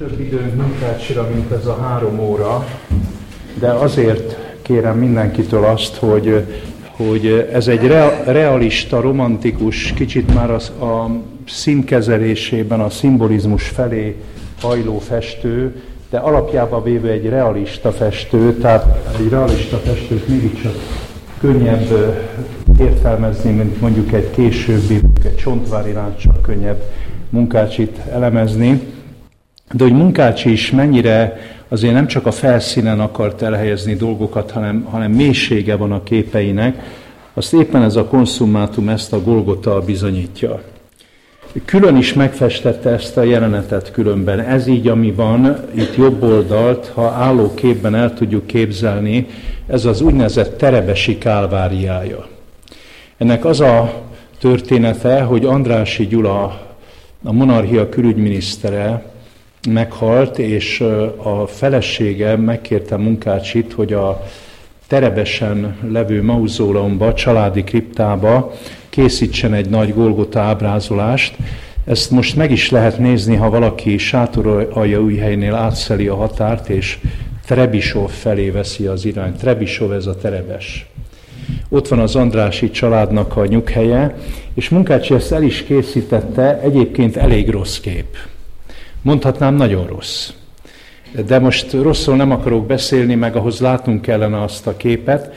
több időnk munkácsira, mint ez a három óra, de azért kérem mindenkitől azt, hogy, hogy ez egy realista, romantikus, kicsit már az, a színkezelésében a szimbolizmus felé hajló festő, de alapjába véve egy realista festő, tehát egy realista festőt mégiscsak könnyebb értelmezni, mint mondjuk egy későbbi, egy Csontvári könnyebb munkácsit elemezni. De hogy Munkácsi is mennyire azért nem csak a felszínen akart elhelyezni dolgokat, hanem, hanem mélysége van a képeinek, azt éppen ez a konszumátum ezt a Golgota bizonyítja. Külön is megfestette ezt a jelenetet különben. Ez így, ami van, itt jobb oldalt, ha álló képben el tudjuk képzelni, ez az úgynevezett terebesi kálváriája. Ennek az a története, hogy Andrási Gyula, a monarchia külügyminisztere, meghalt, és a felesége megkérte Munkácsit, hogy a terebesen levő mauzóleumba, családi kriptába készítsen egy nagy Golgota ábrázolást. Ezt most meg is lehet nézni, ha valaki sátoralja új helynél átszeli a határt, és Trebisov felé veszi az irányt. Trebisov ez a terebes. Ott van az Andrási családnak a nyughelye, és Munkácsi ezt el is készítette, egyébként elég rossz kép. Mondhatnám, nagyon rossz. De most rosszul nem akarok beszélni, meg ahhoz látnunk kellene azt a képet.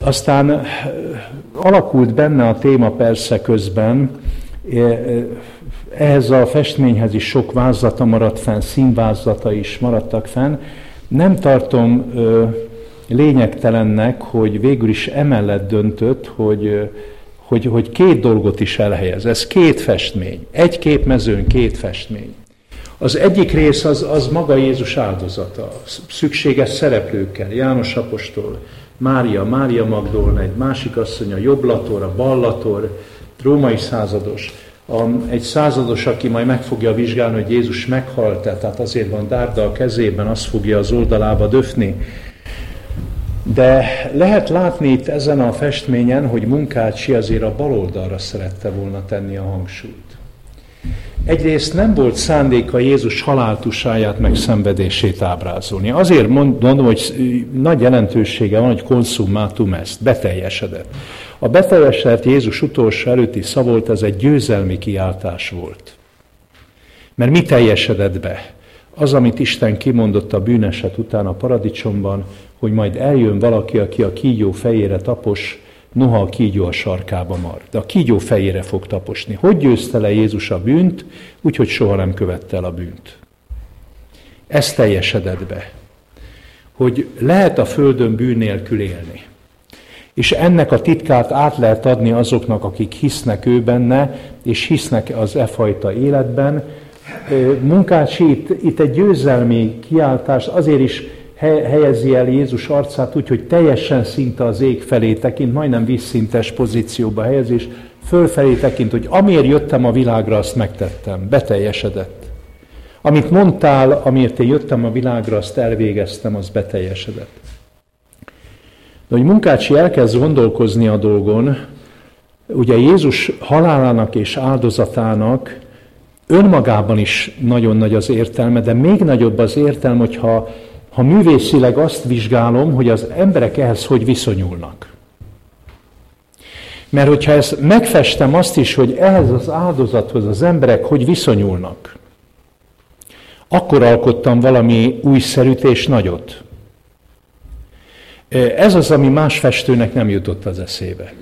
Aztán eh, alakult benne a téma persze közben, eh, eh, ehhez a festményhez is sok vázlata maradt fenn, színvázlata is maradtak fenn. Nem tartom lényegtelennek, hogy végül is emellett döntött, hogy, hogy, hogy két dolgot is elhelyez. Ez két festmény. Egy képmezőn két festmény. Az egyik rész az, az maga Jézus áldozata, szükséges szereplőkkel, János Apostol, Mária, Mária Magdolna, egy másik asszony, a Jobblator, a Ballator, római százados, a, egy százados, aki majd meg fogja vizsgálni, hogy Jézus meghalt, tehát azért van dárda a kezében, azt fogja az oldalába döfni. De lehet látni itt ezen a festményen, hogy Munkácsi azért a bal oldalra szerette volna tenni a hangsúlyt. Egyrészt nem volt szándéka Jézus haláltusáját meg szenvedését ábrázolni. Azért mondom, hogy nagy jelentősége van, hogy konszumátum ezt, beteljesedett. A beteljesedett Jézus utolsó előtti szavolt, ez egy győzelmi kiáltás volt. Mert mi teljesedett be? Az, amit Isten kimondott a bűneset után a paradicsomban, hogy majd eljön valaki, aki a kígyó fejére tapos, noha a kígyó a sarkába mar. De a kígyó fejére fog taposni. Hogy győzte le Jézus a bűnt? Úgyhogy soha nem követte el a bűnt. Ez teljesedett be. Hogy lehet a földön bűn nélkül élni. És ennek a titkát át lehet adni azoknak, akik hisznek ő benne, és hisznek az e fajta életben. Munkácsi itt, itt egy győzelmi kiáltás, azért is helyezi el Jézus arcát úgy, hogy teljesen szinte az ég felé tekint, majdnem vízszintes pozícióba helyezés, fölfelé tekint, hogy amiért jöttem a világra, azt megtettem, beteljesedett. Amit mondtál, amiért én jöttem a világra, azt elvégeztem, az beteljesedett. De hogy Munkácsi elkezd gondolkozni a dolgon, ugye Jézus halálának és áldozatának önmagában is nagyon nagy az értelme, de még nagyobb az értelme, hogyha ha művészileg azt vizsgálom, hogy az emberek ehhez hogy viszonyulnak. Mert hogyha ezt megfestem azt is, hogy ehhez az áldozathoz az emberek hogy viszonyulnak, akkor alkottam valami újszerűt és nagyot. Ez az, ami más festőnek nem jutott az eszébe.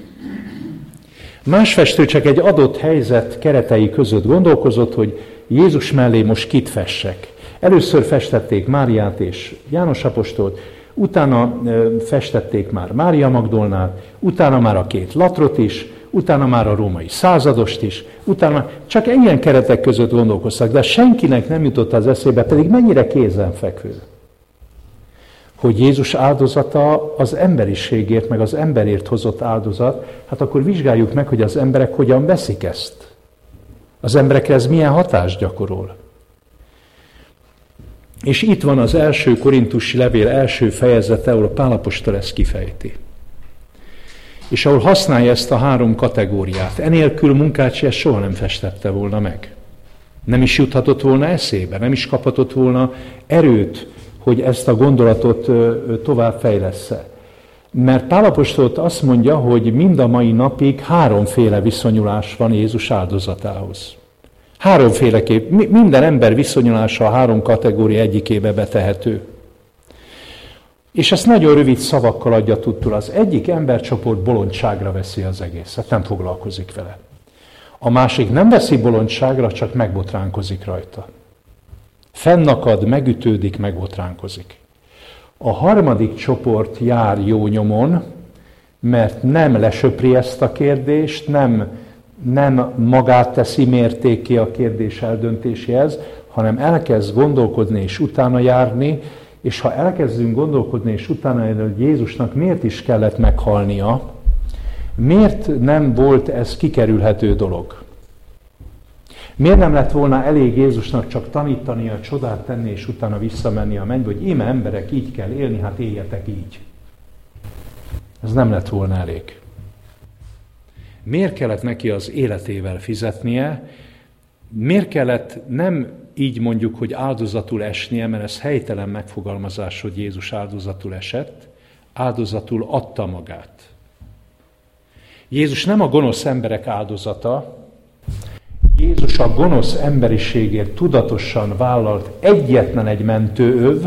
Más festő csak egy adott helyzet keretei között gondolkozott, hogy Jézus mellé most kit fessek. Először festették Máriát és János Apostolt, utána festették már Mária Magdolnát, utána már a két latrot is, utána már a római századost is, utána csak ilyen keretek között gondolkoztak, de senkinek nem jutott az eszébe, pedig mennyire kézenfekvő, hogy Jézus áldozata az emberiségért, meg az emberért hozott áldozat, hát akkor vizsgáljuk meg, hogy az emberek hogyan veszik ezt. Az emberekre ez milyen hatást gyakorol. És itt van az első korintusi levél első fejezete, ahol a Pálapostól ezt kifejti. És ahol használja ezt a három kategóriát. Enélkül Munkácsi ezt soha nem festette volna meg. Nem is juthatott volna eszébe, nem is kaphatott volna erőt, hogy ezt a gondolatot tovább fejlesz-e. Mert Pálapostolt azt mondja, hogy mind a mai napig háromféle viszonyulás van Jézus áldozatához. Háromféleképp, minden ember viszonyulása a három kategória egyikébe betehető. És ezt nagyon rövid szavakkal adja tudtul. Az egyik embercsoport bolondságra veszi az egészet, nem foglalkozik vele. A másik nem veszi bolondságra, csak megbotránkozik rajta. Fennakad, megütődik, megbotránkozik. A harmadik csoport jár jó nyomon, mert nem lesöpri ezt a kérdést, nem, nem magát teszi mértéké a kérdés eldöntéséhez, hanem elkezd gondolkodni és utána járni, és ha elkezdünk gondolkodni és utána járni, hogy Jézusnak miért is kellett meghalnia, miért nem volt ez kikerülhető dolog? Miért nem lett volna elég Jézusnak csak tanítani a csodát tenni, és utána visszamenni a mennybe, hogy íme emberek, így kell élni, hát éljetek így. Ez nem lett volna elég. Miért kellett neki az életével fizetnie? Miért kellett nem így mondjuk, hogy áldozatul esnie, mert ez helytelen megfogalmazás, hogy Jézus áldozatul esett, áldozatul adta magát. Jézus nem a gonosz emberek áldozata, Jézus a gonosz emberiségért tudatosan vállalt egyetlen egy mentőöv,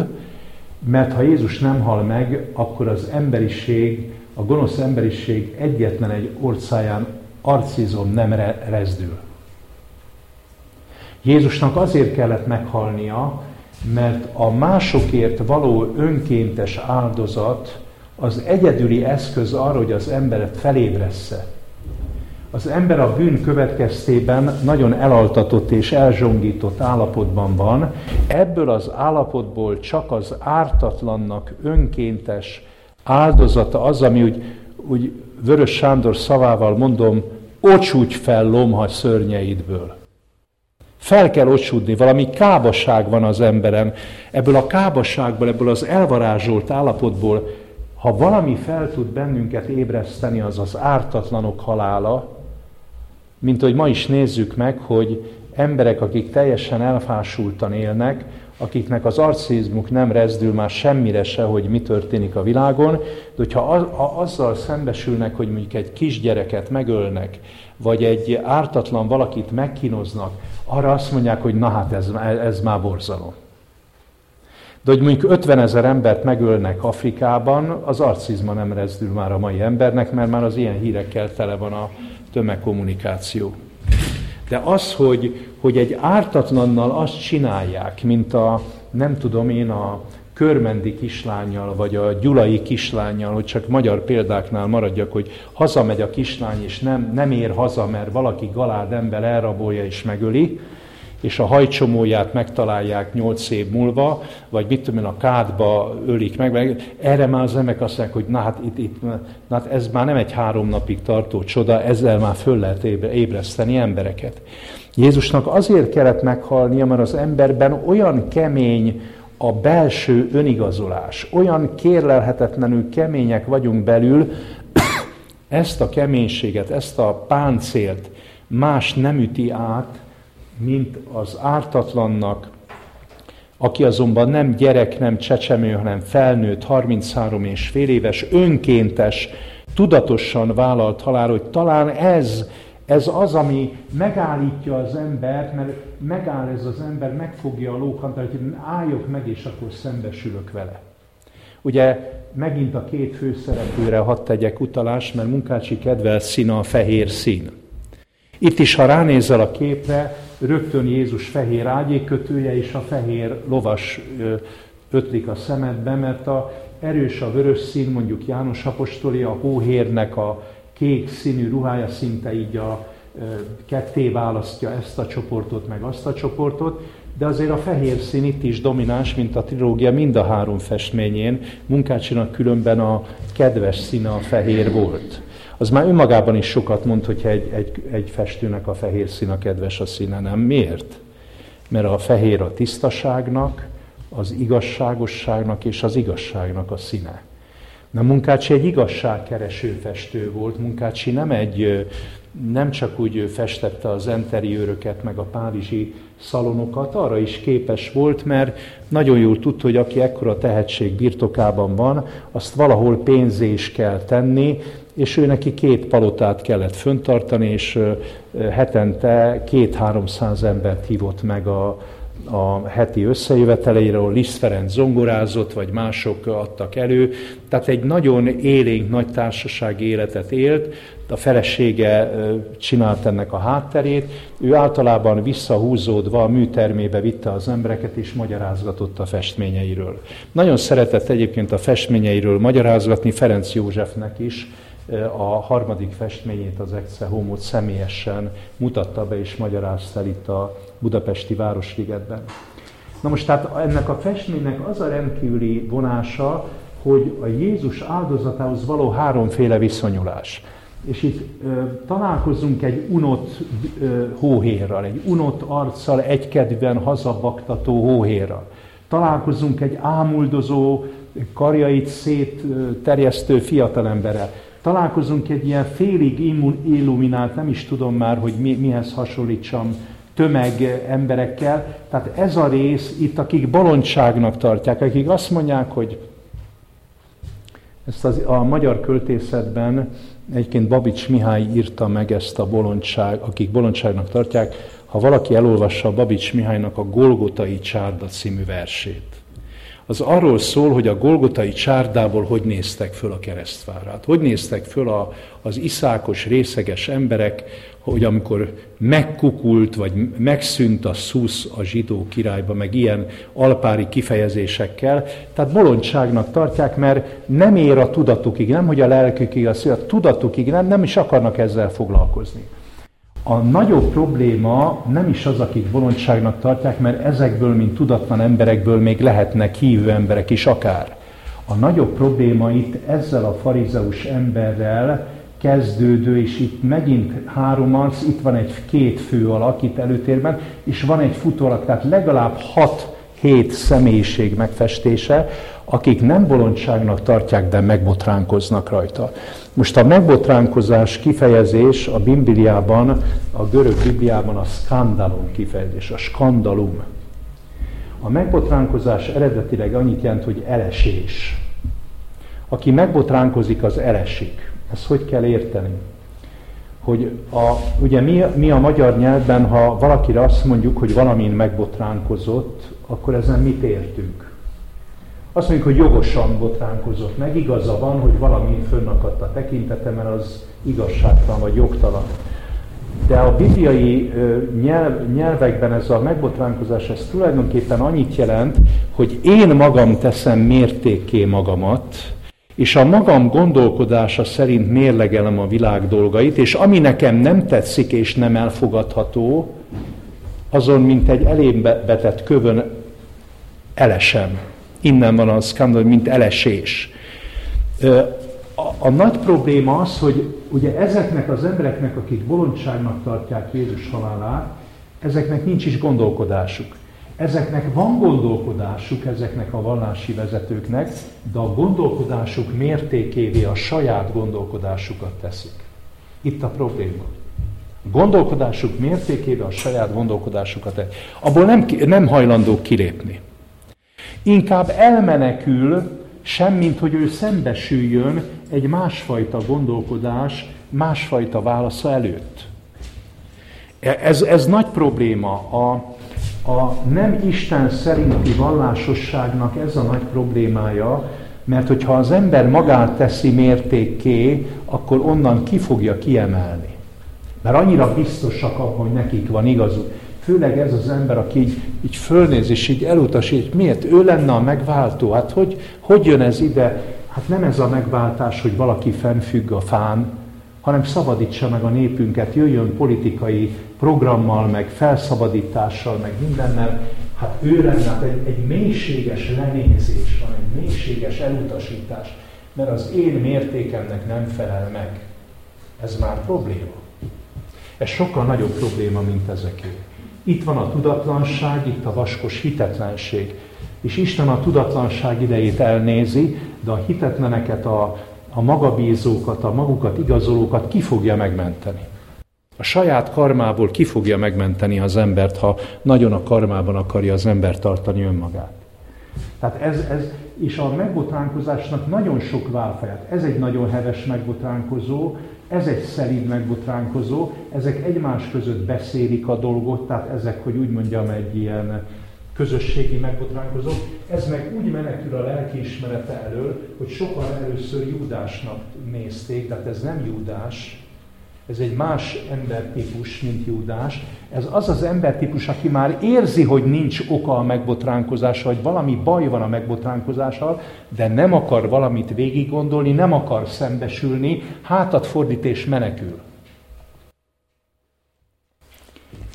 mert ha Jézus nem hal meg, akkor az emberiség, a gonosz emberiség egyetlen egy orcáján arcizom nem rezdül. Jézusnak azért kellett meghalnia, mert a másokért való önkéntes áldozat az egyedüli eszköz arra, hogy az emberet felébressze az ember a bűn következtében nagyon elaltatott és elzsongított állapotban van. Ebből az állapotból csak az ártatlannak önkéntes áldozata az, ami úgy, úgy Vörös Sándor szavával mondom, ocsúgy fel lomha szörnyeidből. Fel kell ocsúdni, valami kábaság van az emberen. Ebből a kábaságból, ebből az elvarázsolt állapotból, ha valami fel tud bennünket ébreszteni, az az ártatlanok halála, mint hogy ma is nézzük meg, hogy emberek, akik teljesen elfásultan élnek, akiknek az arcizmuk nem rezdül már semmire se, hogy mi történik a világon, de hogyha azzal szembesülnek, hogy mondjuk egy kisgyereket megölnek, vagy egy ártatlan valakit megkínoznak, arra azt mondják, hogy na hát ez, ez már borzalom. De hogy mondjuk 50 ezer embert megölnek Afrikában, az arcizma nem rezdül már a mai embernek, mert már az ilyen hírekkel tele van a, tömegkommunikáció. De az, hogy, hogy egy ártatlannal azt csinálják, mint a, nem tudom én, a körmendi kislányjal, vagy a gyulai kislányjal, hogy csak magyar példáknál maradjak, hogy hazamegy a kislány, és nem, nem ér haza, mert valaki galád ember elrabolja és megöli, és a hajcsomóját megtalálják nyolc év múlva, vagy mit tudom én, a kádba ölik meg, meg erre már az emek azt mondják, hogy na hát, itt, itt, na hát ez már nem egy három napig tartó csoda, ezzel már föl lehet ébreszteni embereket. Jézusnak azért kellett meghalnia, mert az emberben olyan kemény a belső önigazolás, olyan kérlelhetetlenül kemények vagyunk belül, ezt a keménységet, ezt a páncélt más nem üti át, mint az ártatlannak, aki azonban nem gyerek, nem csecsemő, hanem felnőtt, 33 és fél éves, önkéntes, tudatosan vállalt halál, hogy talán ez, ez az, ami megállítja az embert, mert megáll ez az ember, megfogja a lókantát, hogy álljok meg, és akkor szembesülök vele. Ugye megint a két főszereplőre hadd tegyek utalást, mert Munkácsi kedvel szín a fehér szín. Itt is, ha ránézel a képre, rögtön Jézus fehér ágyékötője és a fehér lovas ötlik a szemedbe, mert a erős a vörös szín, mondjuk János apostoli, a hóhérnek a kék színű ruhája szinte így a ketté választja ezt a csoportot, meg azt a csoportot, de azért a fehér szín itt is domináns, mint a trilógia mind a három festményén. Munkácsinak különben a kedves színe a fehér volt az már önmagában is sokat mond, hogyha egy, egy, egy festőnek a fehér szín kedves a színe, nem? Miért? Mert a fehér a tisztaságnak, az igazságosságnak és az igazságnak a színe. Na Munkácsi egy igazságkereső festő volt, Munkácsi nem egy nem csak úgy festette az enteriőröket, meg a párizsi szalonokat, arra is képes volt, mert nagyon jól tudta, hogy aki ekkora tehetség birtokában van, azt valahol pénzé is kell tenni, és ő neki két palotát kellett föntartani, és hetente két-háromszáz embert hívott meg a, a heti összejöveteleire, ahol Liszt Ferenc zongorázott, vagy mások adtak elő. Tehát egy nagyon élénk, nagy társasági életet élt, a felesége csinált ennek a hátterét, ő általában visszahúzódva a műtermébe vitte az embereket, és magyarázgatott a festményeiről. Nagyon szeretett egyébként a festményeiről magyarázgatni Ferenc Józsefnek is, a harmadik festményét, az Ecce Homót személyesen mutatta be és magyarázta el itt a budapesti Városligetben. Na most tehát ennek a festménynek az a rendkívüli vonása, hogy a Jézus áldozatához való háromféle viszonyulás. És itt ö, találkozunk egy unott ö, hóhérral, egy unott arccal, egykedvűen hazabaktató hóhérral. Találkozunk egy ámuldozó, karjait szétterjesztő fiatalemberrel találkozunk egy ilyen félig illuminált, nem is tudom már, hogy mi, mihez hasonlítsam, tömeg emberekkel. Tehát ez a rész itt, akik bolondságnak tartják, akik azt mondják, hogy ezt az, a magyar költészetben egyébként Babics Mihály írta meg ezt a bolondság, akik bolondságnak tartják, ha valaki elolvassa Babics Mihálynak a Golgotai Csárda című versét az arról szól, hogy a Golgotai csárdából hogy néztek föl a keresztvárát. Hogy néztek föl a, az iszákos, részeges emberek, hogy amikor megkukult, vagy megszűnt a szusz a zsidó királyba, meg ilyen alpári kifejezésekkel, tehát bolondságnak tartják, mert nem ér a tudatukig, nem hogy a lelkükig, a tudatukig, nem, nem is akarnak ezzel foglalkozni. A nagyobb probléma nem is az, akik bolondságnak tartják, mert ezekből, mint tudatlan emberekből még lehetnek hívő emberek is akár. A nagyobb probléma itt ezzel a farizeus emberrel kezdődő, és itt megint három arc, itt van egy két fő alak itt előtérben, és van egy futóalak, tehát legalább hat hét személyiség megfestése, akik nem bolondságnak tartják, de megbotránkoznak rajta. Most a megbotránkozás kifejezés a Bibliában, a görög Bibliában a skandalum kifejezés, a skandalum. A megbotránkozás eredetileg annyit jelent, hogy elesés. Aki megbotránkozik, az elesik. Ezt hogy kell érteni? Hogy a, ugye mi, mi a magyar nyelvben, ha valakire azt mondjuk, hogy valamin megbotránkozott, akkor ezen mit értünk? Azt mondjuk, hogy jogosan botránkozott meg, igaza van, hogy valami fönnakadt a tekintete, mert az igazságtalan vagy jogtalan. De a bibliai nyelv, nyelvekben ez a megbotránkozás, ez tulajdonképpen annyit jelent, hogy én magam teszem mértékké magamat, és a magam gondolkodása szerint mérlegelem a világ dolgait, és ami nekem nem tetszik és nem elfogadható, azon, mint egy elébe betett kövön elesem. Innen van a skandal, mint elesés. A, a nagy probléma az, hogy ugye ezeknek az embereknek, akik bolondságnak tartják Jézus halálát, ezeknek nincs is gondolkodásuk. Ezeknek van gondolkodásuk, ezeknek a vallási vezetőknek, de a gondolkodásuk mértékévé a saját gondolkodásukat teszik. Itt a probléma. A gondolkodásuk mértékévé a saját gondolkodásukat teszik. Abból nem, nem hajlandók kilépni inkább elmenekül, semmint hogy ő szembesüljön egy másfajta gondolkodás, másfajta válasza előtt. E, ez, ez nagy probléma. A, a nem Isten szerinti vallásosságnak ez a nagy problémája, mert hogyha az ember magát teszi mértékké, akkor onnan ki fogja kiemelni. Mert annyira biztosak, hogy nekik van igazuk. Főleg ez az ember, aki így, így fölnéz és így elutasít, miért ő lenne a megváltó? Hát hogy, hogy jön ez ide? Hát nem ez a megváltás, hogy valaki fennfügg a fán, hanem szabadítsa meg a népünket, jöjjön politikai programmal, meg felszabadítással, meg mindennel. Hát ő lenne, hát egy, egy mélységes lenézés van, egy mélységes elutasítás, mert az én mértékemnek nem felel meg. Ez már probléma. Ez sokkal nagyobb probléma, mint ezeké. Itt van a tudatlanság, itt a vaskos hitetlenség. És Isten a tudatlanság idejét elnézi, de a hitetleneket, a, a magabízókat, a magukat igazolókat ki fogja megmenteni. A saját karmából ki fogja megmenteni az embert, ha nagyon a karmában akarja az ember tartani önmagát. Tehát ez, ez és a megbotránkozásnak nagyon sok válfaját. Ez egy nagyon heves megbotránkozó, ez egy szelíd megbotránkozó, ezek egymás között beszélik a dolgot, tehát ezek, hogy úgy mondjam, egy ilyen közösségi megbotránkozó. Ez meg úgy menekül a lelkiismerete elől, hogy sokan először Júdásnak nézték, tehát ez nem Júdás, ez egy más embertípus, mint Júdás. Ez az az embertípus, aki már érzi, hogy nincs oka a megbotránkozása, vagy valami baj van a megbotránkozással, de nem akar valamit végig gondolni, nem akar szembesülni, hátat fordít és menekül.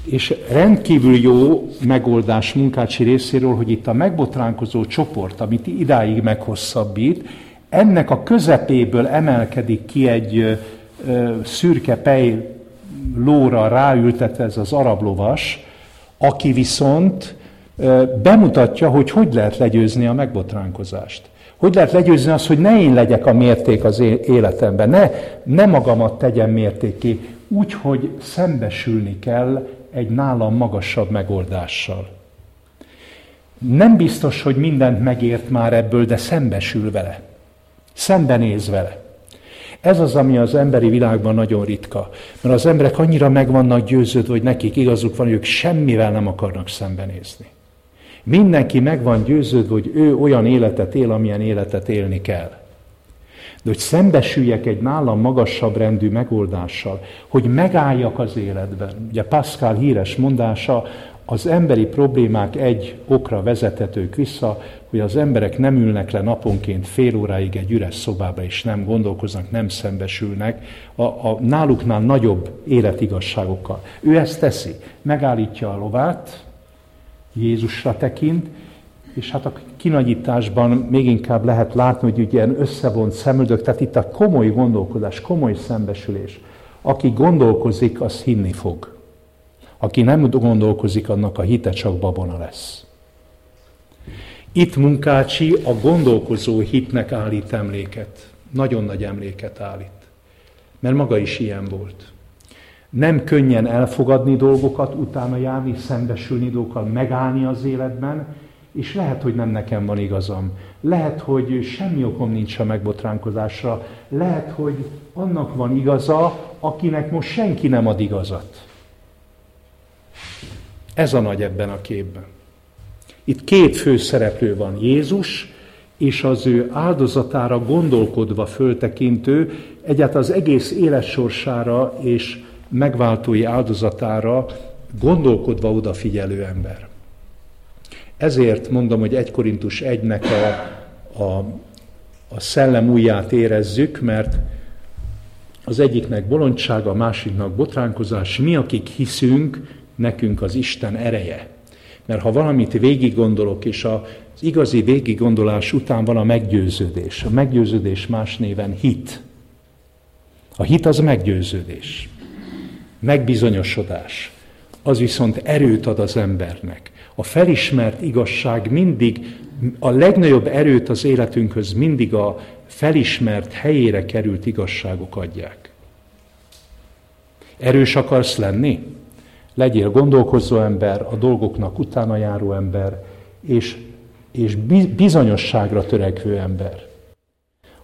És rendkívül jó megoldás munkácsi részéről, hogy itt a megbotránkozó csoport, amit idáig meghosszabbít, ennek a közepéből emelkedik ki egy szürke pej lóra ráültetve ez az arab lovas, aki viszont bemutatja, hogy hogy lehet legyőzni a megbotránkozást. Hogy lehet legyőzni azt, hogy ne én legyek a mérték az életemben, ne, ne magamat tegyem mértéké, úgy, hogy szembesülni kell egy nálam magasabb megoldással. Nem biztos, hogy mindent megért már ebből, de szembesül vele. Szembenéz vele. Ez az, ami az emberi világban nagyon ritka. Mert az emberek annyira meg vannak győződve, hogy nekik igazuk van, hogy ők semmivel nem akarnak szembenézni. Mindenki meg van győződve, hogy ő olyan életet él, amilyen életet élni kell. De hogy szembesüljek egy nálam magasabb rendű megoldással, hogy megálljak az életben. Ugye Pascal híres mondása, az emberi problémák egy okra vezethetők vissza, hogy az emberek nem ülnek le naponként fél óráig egy üres szobába, és nem gondolkoznak, nem szembesülnek a, a náluknál nagyobb életigasságokkal. Ő ezt teszi, megállítja a lovát, Jézusra tekint, és hát a kinagyításban még inkább lehet látni, hogy ilyen összevont szemöldök, tehát itt a komoly gondolkodás, komoly szembesülés. Aki gondolkozik, az hinni fog. Aki nem gondolkozik, annak a hite csak babona lesz. Itt Munkácsi a gondolkozó hitnek állít emléket. Nagyon nagy emléket állít. Mert maga is ilyen volt. Nem könnyen elfogadni dolgokat, utána járni, szembesülni dolgokkal, megállni az életben, és lehet, hogy nem nekem van igazam. Lehet, hogy semmi okom nincs a megbotránkozásra. Lehet, hogy annak van igaza, akinek most senki nem ad igazat. Ez a nagy ebben a képben. Itt két fő szereplő van, Jézus és az ő áldozatára gondolkodva föltekintő, egyáltalán az egész életsorsára és megváltói áldozatára gondolkodva odafigyelő ember. Ezért mondom, hogy 1 Korintus 1-nek a, a, a szellem ujját érezzük, mert az egyiknek bolondsága, a másiknak botránkozás. Mi, akik hiszünk, nekünk az Isten ereje. Mert ha valamit végig gondolok, és az igazi végig gondolás után van a meggyőződés. A meggyőződés más néven hit. A hit az meggyőződés, megbizonyosodás. Az viszont erőt ad az embernek. A felismert igazság mindig, a legnagyobb erőt az életünkhöz mindig a felismert helyére került igazságok adják. Erős akarsz lenni? Legyél gondolkozó ember, a dolgoknak utána járó ember, és, és bizonyosságra törekvő ember.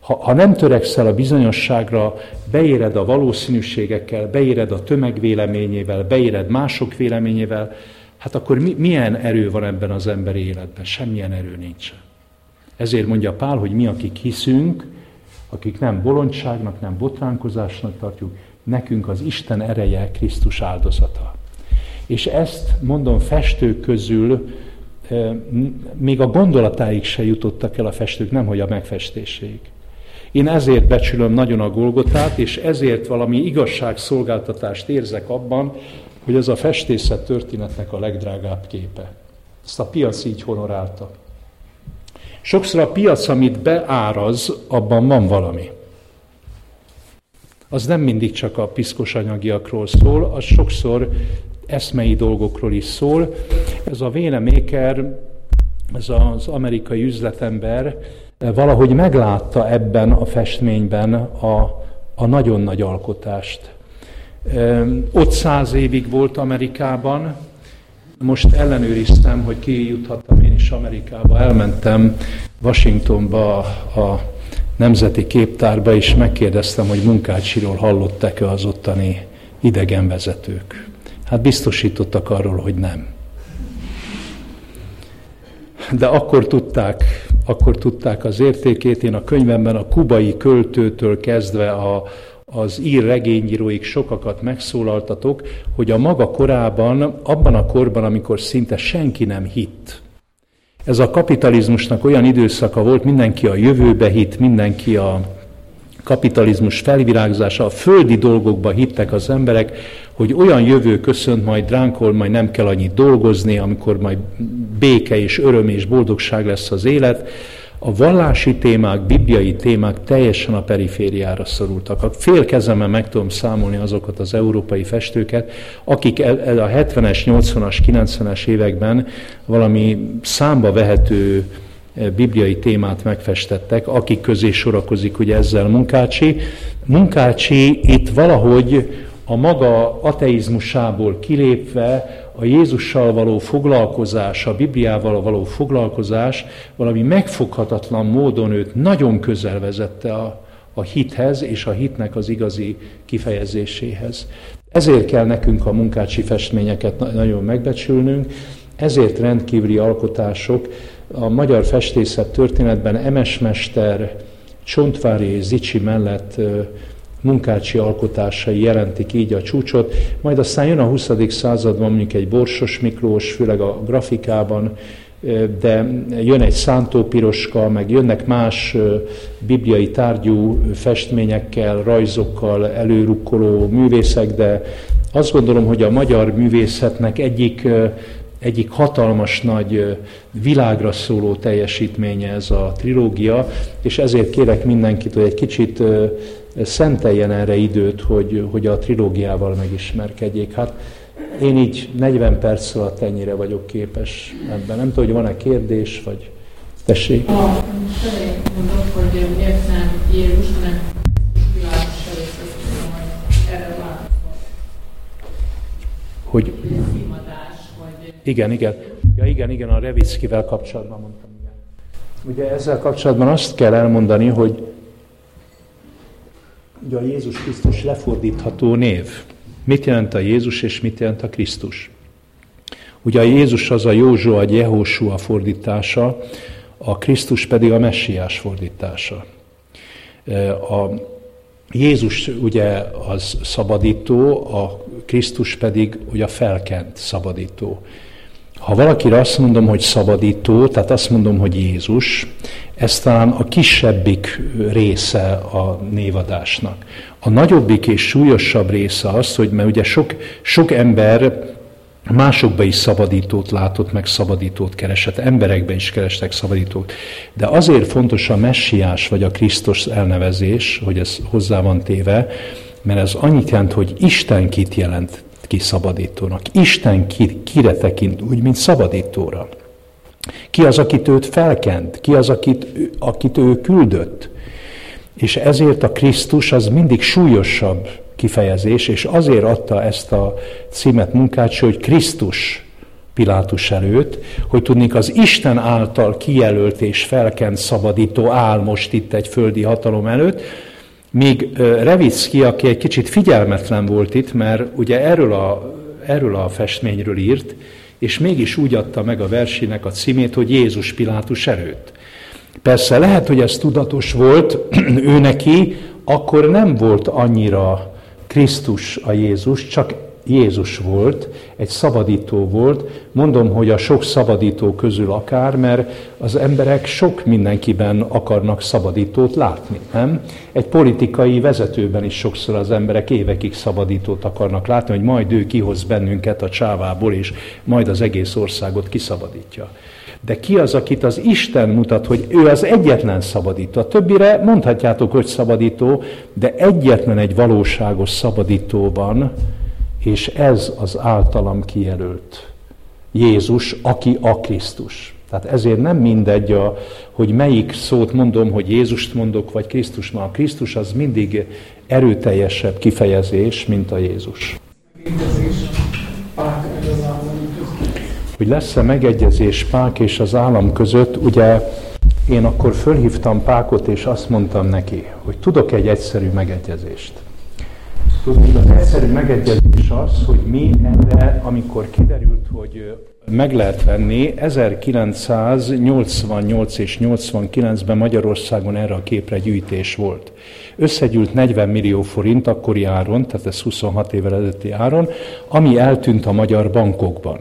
Ha, ha nem törekszel a bizonyosságra, beéred a valószínűségekkel, beéred a tömeg véleményével, beéred mások véleményével, hát akkor mi, milyen erő van ebben az emberi életben? Semmilyen erő nincsen. Ezért mondja Pál, hogy mi, akik hiszünk, akik nem bolondságnak, nem botránkozásnak tartjuk, nekünk az Isten ereje Krisztus áldozata. És ezt, mondom, festők közül még a gondolatáig se jutottak el a festők, nemhogy a megfestéséig. Én ezért becsülöm nagyon a Golgotát, és ezért valami igazságszolgáltatást érzek abban, hogy ez a festészet történetnek a legdrágább képe. Ezt a piac így honorálta. Sokszor a piac, amit beáraz, abban van valami. Az nem mindig csak a piszkos anyagiakról szól, az sokszor eszmei dolgokról is szól. Ez a Véneméker, ez az amerikai üzletember valahogy meglátta ebben a festményben a, a nagyon nagy alkotást. Ott száz évig volt Amerikában, most ellenőriztem, hogy ki juthattam én is Amerikába. Elmentem Washingtonba a Nemzeti Képtárba, és megkérdeztem, hogy Munkácsiról hallottak-e az ottani idegenvezetők. Hát biztosítottak arról, hogy nem. De akkor tudták, akkor tudták az értékét. Én a könyvemben a kubai költőtől kezdve a, az ír regényíróig sokakat megszólaltatok, hogy a maga korában, abban a korban, amikor szinte senki nem hitt, ez a kapitalizmusnak olyan időszaka volt, mindenki a jövőbe hitt, mindenki a kapitalizmus felvirágzása, a földi dolgokba hittek az emberek, hogy olyan jövő köszönt majd ránk, ahol majd nem kell annyit dolgozni, amikor majd béke és öröm és boldogság lesz az élet, a vallási témák, bibliai témák teljesen a perifériára szorultak. A fél kezemmel meg tudom számolni azokat az európai festőket, akik a 70-es, 80-as, 90-es években valami számba vehető eh, bibliai témát megfestettek, akik közé sorakozik ugye ezzel Munkácsi. Munkácsi itt valahogy a maga ateizmusából kilépve a Jézussal való foglalkozás, a Bibliával való foglalkozás valami megfoghatatlan módon őt nagyon közel vezette a, a hithez és a hitnek az igazi kifejezéséhez. Ezért kell nekünk a munkácsi festményeket nagyon megbecsülnünk, ezért rendkívüli alkotások a magyar festészet történetben Emesmester, Csontvári és Zicsi mellett munkácsi alkotásai jelentik így a csúcsot, majd aztán jön a 20. században mondjuk egy Borsos Miklós, főleg a grafikában, de jön egy szántópiroska, meg jönnek más bibliai tárgyú festményekkel, rajzokkal előrukkoló művészek, de azt gondolom, hogy a magyar művészetnek egyik egyik hatalmas nagy világra szóló teljesítménye ez a trilógia, és ezért kérek mindenkit, hogy egy kicsit szenteljen erre időt, hogy, hogy a trilógiával megismerkedjék. Hát én így 40 perc alatt ennyire vagyok képes ebben. Nem tudom, hogy van-e kérdés, vagy tessék. A mondok, hogy értem hanem hogy igen, igen. Ja, igen, igen, a Revickivel kapcsolatban mondtam. Igen. Ugye ezzel kapcsolatban azt kell elmondani, hogy ugye a Jézus Krisztus lefordítható név. Mit jelent a Jézus és mit jelent a Krisztus? Ugye a Jézus az a Józsó, a Jehósua fordítása, a Krisztus pedig a Messiás fordítása. A Jézus ugye az szabadító, a Krisztus pedig ugye a felkent szabadító. Ha valakire azt mondom, hogy szabadító, tehát azt mondom, hogy Jézus, ez talán a kisebbik része a névadásnak. A nagyobbik és súlyosabb része az, hogy mert ugye sok, sok ember másokba is szabadítót látott, meg szabadítót keresett, emberekbe is kerestek szabadítót. De azért fontos a messiás vagy a Krisztus elnevezés, hogy ez hozzá van téve, mert ez annyit jelent, hogy Isten kit jelent ki szabadítónak. Isten ki, kire tekint, úgy, mint szabadítóra. Ki az, akit őt felkent, ki az, akit, akit ő küldött. És ezért a Krisztus az mindig súlyosabb kifejezés, és azért adta ezt a címet munkács, hogy Krisztus Pilátus előtt, hogy tudnék az Isten által kijelölt és felkent szabadító áll most itt egy földi hatalom előtt, Míg Revicki, aki egy kicsit figyelmetlen volt itt, mert ugye erről a, erről a festményről írt, és mégis úgy adta meg a versének a címét, hogy Jézus Pilátus előtt. Persze lehet, hogy ez tudatos volt ő neki, akkor nem volt annyira Krisztus a Jézus, csak Jézus volt, egy szabadító volt. Mondom, hogy a sok szabadító közül akár, mert az emberek sok mindenkiben akarnak szabadítót látni, nem? Egy politikai vezetőben is sokszor az emberek évekig szabadítót akarnak látni, hogy majd ő kihoz bennünket a csávából, és majd az egész országot kiszabadítja. De ki az, akit az Isten mutat, hogy ő az egyetlen szabadító? A többire mondhatjátok, hogy szabadító, de egyetlen egy valóságos szabadító van, és ez az általam kijelölt Jézus, aki a Krisztus. Tehát ezért nem mindegy, a, hogy melyik szót mondom, hogy Jézust mondok, vagy Krisztus. Ma a Krisztus az mindig erőteljesebb kifejezés, mint a Jézus. Hogy lesz-e megegyezés Pák és az állam között, ugye én akkor fölhívtam Pákot, és azt mondtam neki, hogy tudok egy egyszerű megegyezést. Tudod, az egyszerű megegyezés az, hogy mi erre, amikor kiderült, hogy meg lehet venni, 1988 és 89-ben Magyarországon erre a képre gyűjtés volt. Összegyűlt 40 millió forint akkori áron, tehát ez 26 évvel ezelőtti áron, ami eltűnt a magyar bankokban.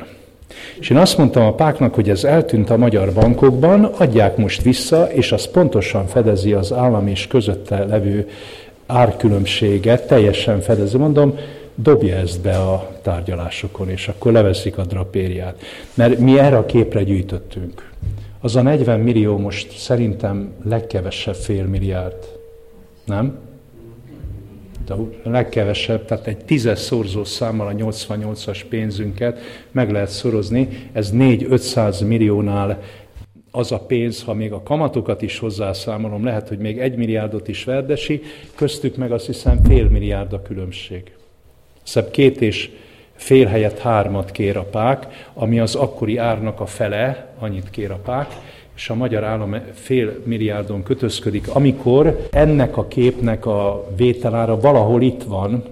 És én azt mondtam a páknak, hogy ez eltűnt a magyar bankokban, adják most vissza, és az pontosan fedezi az állam és közötte levő árkülönbséget, teljesen fedezi. Mondom, dobja ezt be a tárgyalásokon, és akkor leveszik a drapériát. Mert mi erre a képre gyűjtöttünk. Az a 40 millió most szerintem legkevesebb fél milliárd. Nem? A legkevesebb, tehát egy tízes szorzó számmal a 88-as pénzünket meg lehet szorozni, ez 4-500 milliónál az a pénz, ha még a kamatokat is hozzászámolom, lehet, hogy még egy milliárdot is verdesi, köztük meg azt hiszem fél milliárd a különbség. Szebb két és fél helyett hármat kér a pák, ami az akkori árnak a fele, annyit kér a pák, és a magyar állam fél milliárdon kötözködik, amikor ennek a képnek a vételára valahol itt van,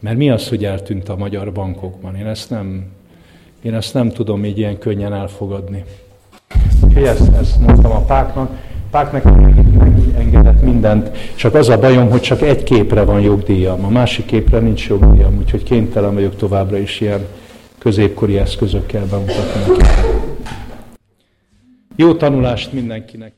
mert mi az, hogy eltűnt a magyar bankokban? Én ezt nem, én ezt nem tudom így ilyen könnyen elfogadni. Úgyhogy ezt, ezt mondtam a páknak, Pák engedett mindent, csak az a bajom, hogy csak egy képre van jogdíjam, a másik képre nincs jogdíjam, úgyhogy kénytelen vagyok továbbra is ilyen középkori eszközökkel bemutatni. Jó tanulást mindenkinek!